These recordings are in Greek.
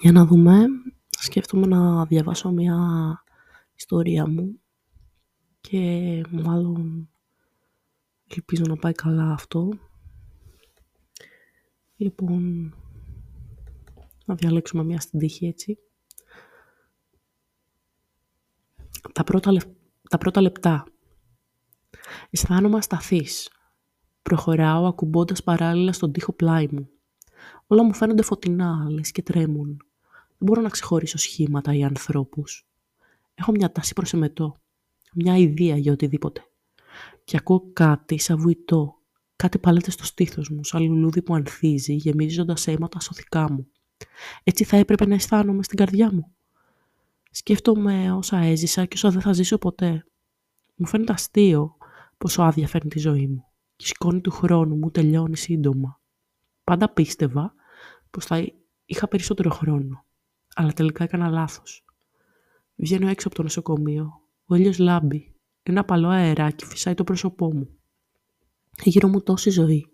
Για να δούμε. Σκέφτομαι να διαβάσω μια ιστορία μου και μάλλον ελπίζω να πάει καλά αυτό. Λοιπόν, να διαλέξουμε μια στην τύχη έτσι. Τα πρώτα, τα πρώτα λεπτά. Αισθάνομαι ασταθής. Προχωράω ακουμπώντας παράλληλα στον τοίχο πλάι μου. Όλα μου φαίνονται φωτεινά, λες και τρέμουν. Δεν μπορώ να ξεχωρίσω σχήματα ή ανθρώπους. Έχω μια τάση προς εμετό. Μια ιδέα για οτιδήποτε. Και ακούω κάτι σαν βουητό. Κάτι παλέται στο στήθος μου, σαν λουλούδι που ανθίζει, γεμίζοντας αίματα σωθικά μου. Έτσι θα έπρεπε να αισθάνομαι στην καρδιά μου. Σκέφτομαι όσα έζησα και όσα δεν θα ζήσω ποτέ. Μου φαίνεται αστείο πόσο άδεια φέρνει τη ζωή μου. Και η σκόνη του χρόνου μου τελειώνει σύντομα. Πάντα πίστευα πως θα είχα περισσότερο χρόνο. Αλλά τελικά έκανα λάθος. Βγαίνω έξω από το νοσοκομείο. Ο ήλιος λάμπει. Ένα παλό αεράκι φυσάει το πρόσωπό μου. Γύρω μου τόση ζωή.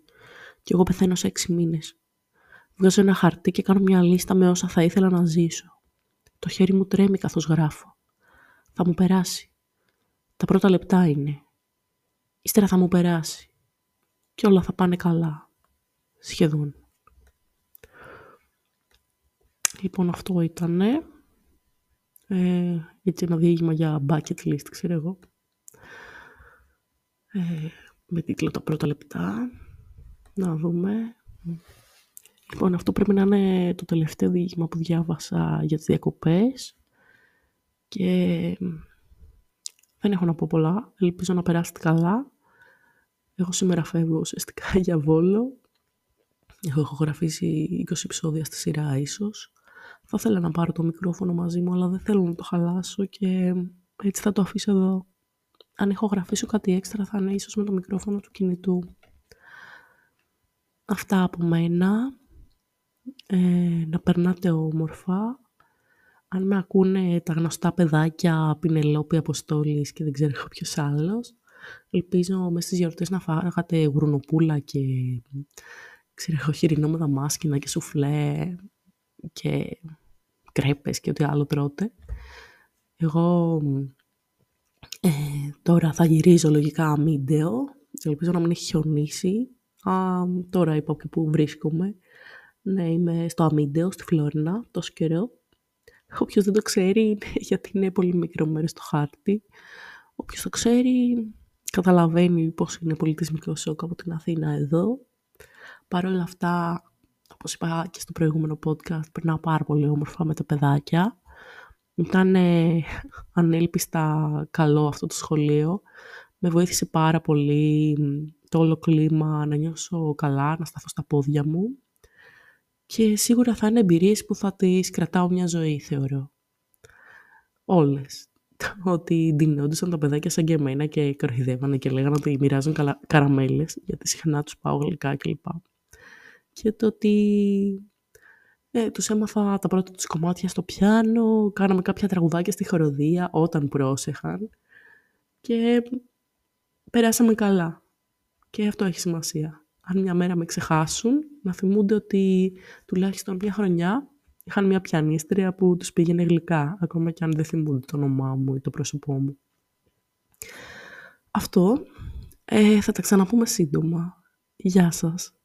Και εγώ πεθαίνω σε έξι μήνες. Βγάζω ένα χαρτί και κάνω μια λίστα με όσα θα ήθελα να ζήσω. Το χέρι μου τρέμει καθώς γράφω. Θα μου περάσει. Τα πρώτα λεπτά είναι. Ύστερα θα μου περάσει. Και όλα θα πάνε καλά. Σχεδόν. Λοιπόν, αυτό ήταν ε, έτσι ένα διήγημα για bucket list, ξέρω εγώ. Ε, με τίτλο «Τα πρώτα λεπτά». Να δούμε. Λοιπόν, αυτό πρέπει να είναι το τελευταίο διήγημα που διάβασα για τις διακοπές. Και δεν έχω να πω πολλά. Ελπίζω να περάσετε καλά. Εγώ σήμερα φεύγω ουσιαστικά για Βόλο. Έχω ηχογραφήσει 20 επεισόδια στη σειρά ίσως. Θα ήθελα να πάρω το μικρόφωνο μαζί μου, αλλά δεν θέλω να το χαλάσω και έτσι θα το αφήσω εδώ. Αν έχω γραφήσω κάτι έξτρα θα είναι ίσως με το μικρόφωνο του κινητού. Αυτά από μένα. Ε, να περνάτε όμορφα. Αν με ακούνε τα γνωστά παιδάκια Πινελόπη Αποστόλης και δεν ξέρω ποιος άλλος, ελπίζω μέσα στις γιορτές να φάγατε γουρνοπούλα και ξέρω χοιρινό με δαμάσκηνα και σουφλέ και κρέπες και ό,τι άλλο τρώτε. Εγώ ε, τώρα θα γυρίζω λογικά αμύντεο. Ελπίζω να μην έχει χιονίσει. Α, τώρα είπα και που βρίσκομαι. Ναι, είμαι στο αμύντεο, στη Φλόρινα, τόσο καιρό. Όποιος δεν το ξέρει, είναι γιατί είναι πολύ μικρό μέρος στο χάρτη. Όποιος το ξέρει, καταλαβαίνει πώς είναι πολιτισμικό σοκ από την Αθήνα εδώ. Παρ' όλα αυτά, όπως είπα και στο προηγούμενο podcast, περνάω πάρα πολύ όμορφα με τα παιδάκια. Ήταν ε, ανέλπιστα καλό αυτό το σχολείο. Με βοήθησε πάρα πολύ το όλο κλίμα να νιώσω καλά, να σταθώ στα πόδια μου. Και σίγουρα θα είναι εμπειρίες που θα τις κρατάω μια ζωή, θεωρώ. Όλες. Ότι ντυνόντουσαν τα παιδάκια σαν και εμένα και κοροϊδεύανε και λέγανε ότι μοιράζουν καραμέλες, γιατί συχνά τους πάω γλυκά κλπ και το ότι ε, τους έμαθα τα πρώτα τους κομμάτια στο πιάνο, κάναμε κάποια τραγουδάκια στη χοροδία όταν πρόσεχαν και περάσαμε καλά. Και αυτό έχει σημασία. Αν μια μέρα με ξεχάσουν, να θυμούνται ότι τουλάχιστον μια χρονιά είχαν μια πιανίστρια που τους πήγαινε γλυκά, ακόμα και αν δεν θυμούνται το όνομά μου ή το πρόσωπό μου. Αυτό ε, θα τα ξαναπούμε σύντομα. Γεια σας.